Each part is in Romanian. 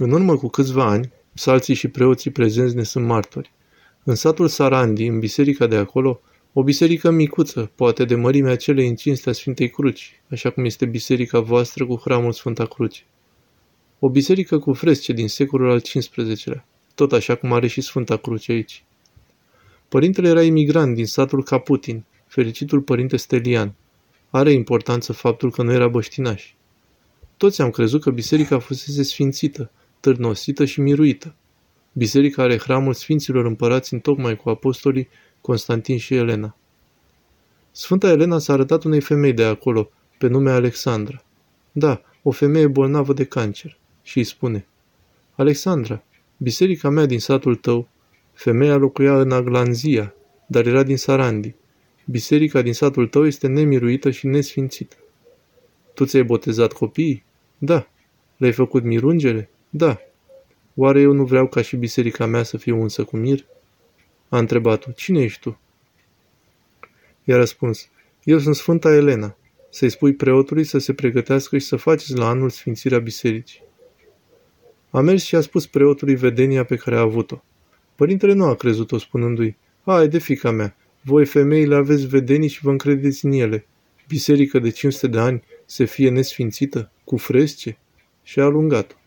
În urmă cu câțiva ani, salții și preoții prezenți ne sunt martori. În satul Sarandi, în biserica de acolo, o biserică micuță, poate de mărimea celei în cinstea Sfintei Cruci, așa cum este biserica voastră cu hramul Sfânta Cruce. O biserică cu fresce din secolul al XV-lea, tot așa cum are și Sfânta Cruce aici. Părintele era imigrant din satul Caputin, fericitul părinte Stelian. Are importanță faptul că nu era băștinaș. Toți am crezut că biserica fusese sfințită, târnosită și miruită. Biserica are hramul Sfinților Împărați în tocmai cu apostolii Constantin și Elena. Sfânta Elena s-a arătat unei femei de acolo, pe nume Alexandra. Da, o femeie bolnavă de cancer. Și îi spune, Alexandra, biserica mea din satul tău, femeia locuia în Aglanzia, dar era din Sarandi. Biserica din satul tău este nemiruită și nesfințită. Tu ți-ai botezat copiii? Da. Le-ai făcut mirungele? Da. Oare eu nu vreau ca și biserica mea să fie unsă cu mir? A întrebat-o. Cine ești tu? I-a răspuns. Eu sunt Sfânta Elena. Să-i spui preotului să se pregătească și să faceți la anul sfințirea bisericii. A mers și a spus preotului vedenia pe care a avut-o. Părintele nu a crezut-o spunându-i, Hai de fica mea, voi femeile aveți vedenii și vă încredeți în ele. Biserică de 500 de ani să fie nesfințită, cu fresce? Și a alungat-o.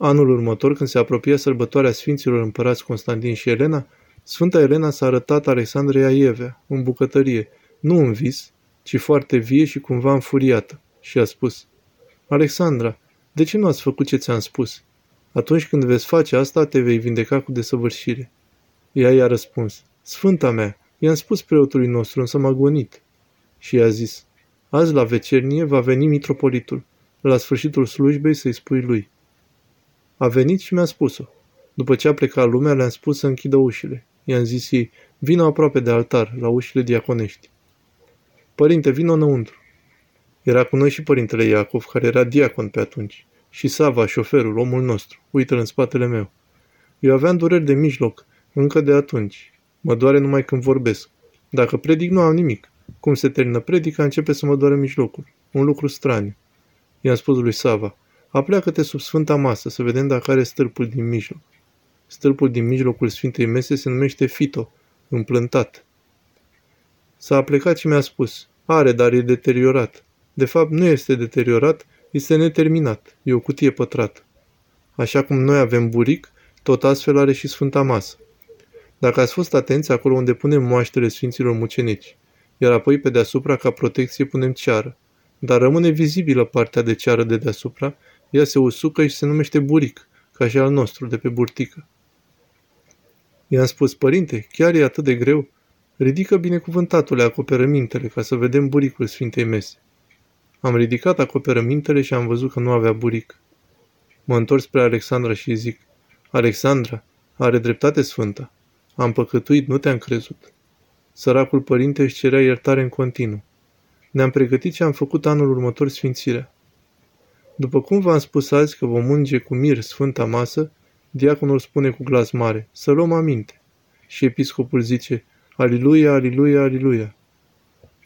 Anul următor, când se apropia sărbătoarea Sfinților Împărați Constantin și Elena, Sfânta Elena s-a arătat Alexandrei Aievea, în bucătărie, nu în vis, ci foarte vie și cumva înfuriată, și a spus, Alexandra, de ce nu ați făcut ce ți-am spus? Atunci când veți face asta, te vei vindeca cu desăvârșire. Ea i-a răspuns, Sfânta mea, i-am spus preotului nostru, însă m-a gonit. Și i-a zis, azi la vecernie va veni mitropolitul. La sfârșitul slujbei să-i spui lui. A venit și mi-a spus-o. După ce a plecat lumea, le-am spus să închidă ușile. I-am zis ei, vină aproape de altar, la ușile diaconești. Părinte, vină înăuntru. Era cu noi și părintele Iacov, care era diacon pe atunci, și Sava, șoferul, omul nostru, uită-l în spatele meu. Eu aveam dureri de mijloc, încă de atunci. Mă doare numai când vorbesc. Dacă predic, nu am nimic. Cum se termină predica, începe să mă doare mijlocul. Un lucru straniu. I-am spus lui Sava, apleacă-te sub sfânta masă să vedem dacă are stâlpul din mijloc. Stâlpul din mijlocul Sfintei Mese se numește Fito, împlântat. S-a aplecat și mi-a spus, are, dar e deteriorat. De fapt, nu este deteriorat, este neterminat, e o cutie pătrată. Așa cum noi avem buric, tot astfel are și Sfânta Masă. Dacă ați fost atenți acolo unde punem moaștele Sfinților Mucenici, iar apoi pe deasupra ca protecție punem ceară, dar rămâne vizibilă partea de ceară de deasupra, ea se usucă și se numește buric, ca și al nostru, de pe burtică. I-am spus, părinte, chiar e atât de greu? Ridică binecuvântatule acoperămintele ca să vedem buricul Sfintei Mese. Am ridicat acoperămintele și am văzut că nu avea buric. Mă întorc spre Alexandra și zic, Alexandra, are dreptate sfântă. Am păcătuit, nu te-am crezut. Săracul părinte își cerea iertare în continuu. Ne-am pregătit și am făcut anul următor sfințirea. După cum v-am spus azi că vom unge cu mir sfânta masă, diaconul spune cu glas mare, să luăm aminte. Și episcopul zice, Aliluia, aliluia, aliluia.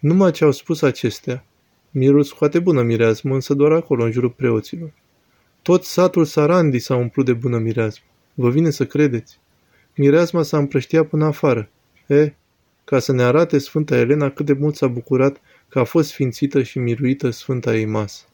Numai ce au spus acestea, mirul scoate bună mireazmă, însă doar acolo, în jurul preoților. Tot satul Sarandi s-a umplut de bună mireazmă. Vă vine să credeți? Mireazma s-a împrăștiat până afară. E, ca să ne arate Sfânta Elena cât de mult s-a bucurat că a fost sfințită și miruită Sfânta ei masă.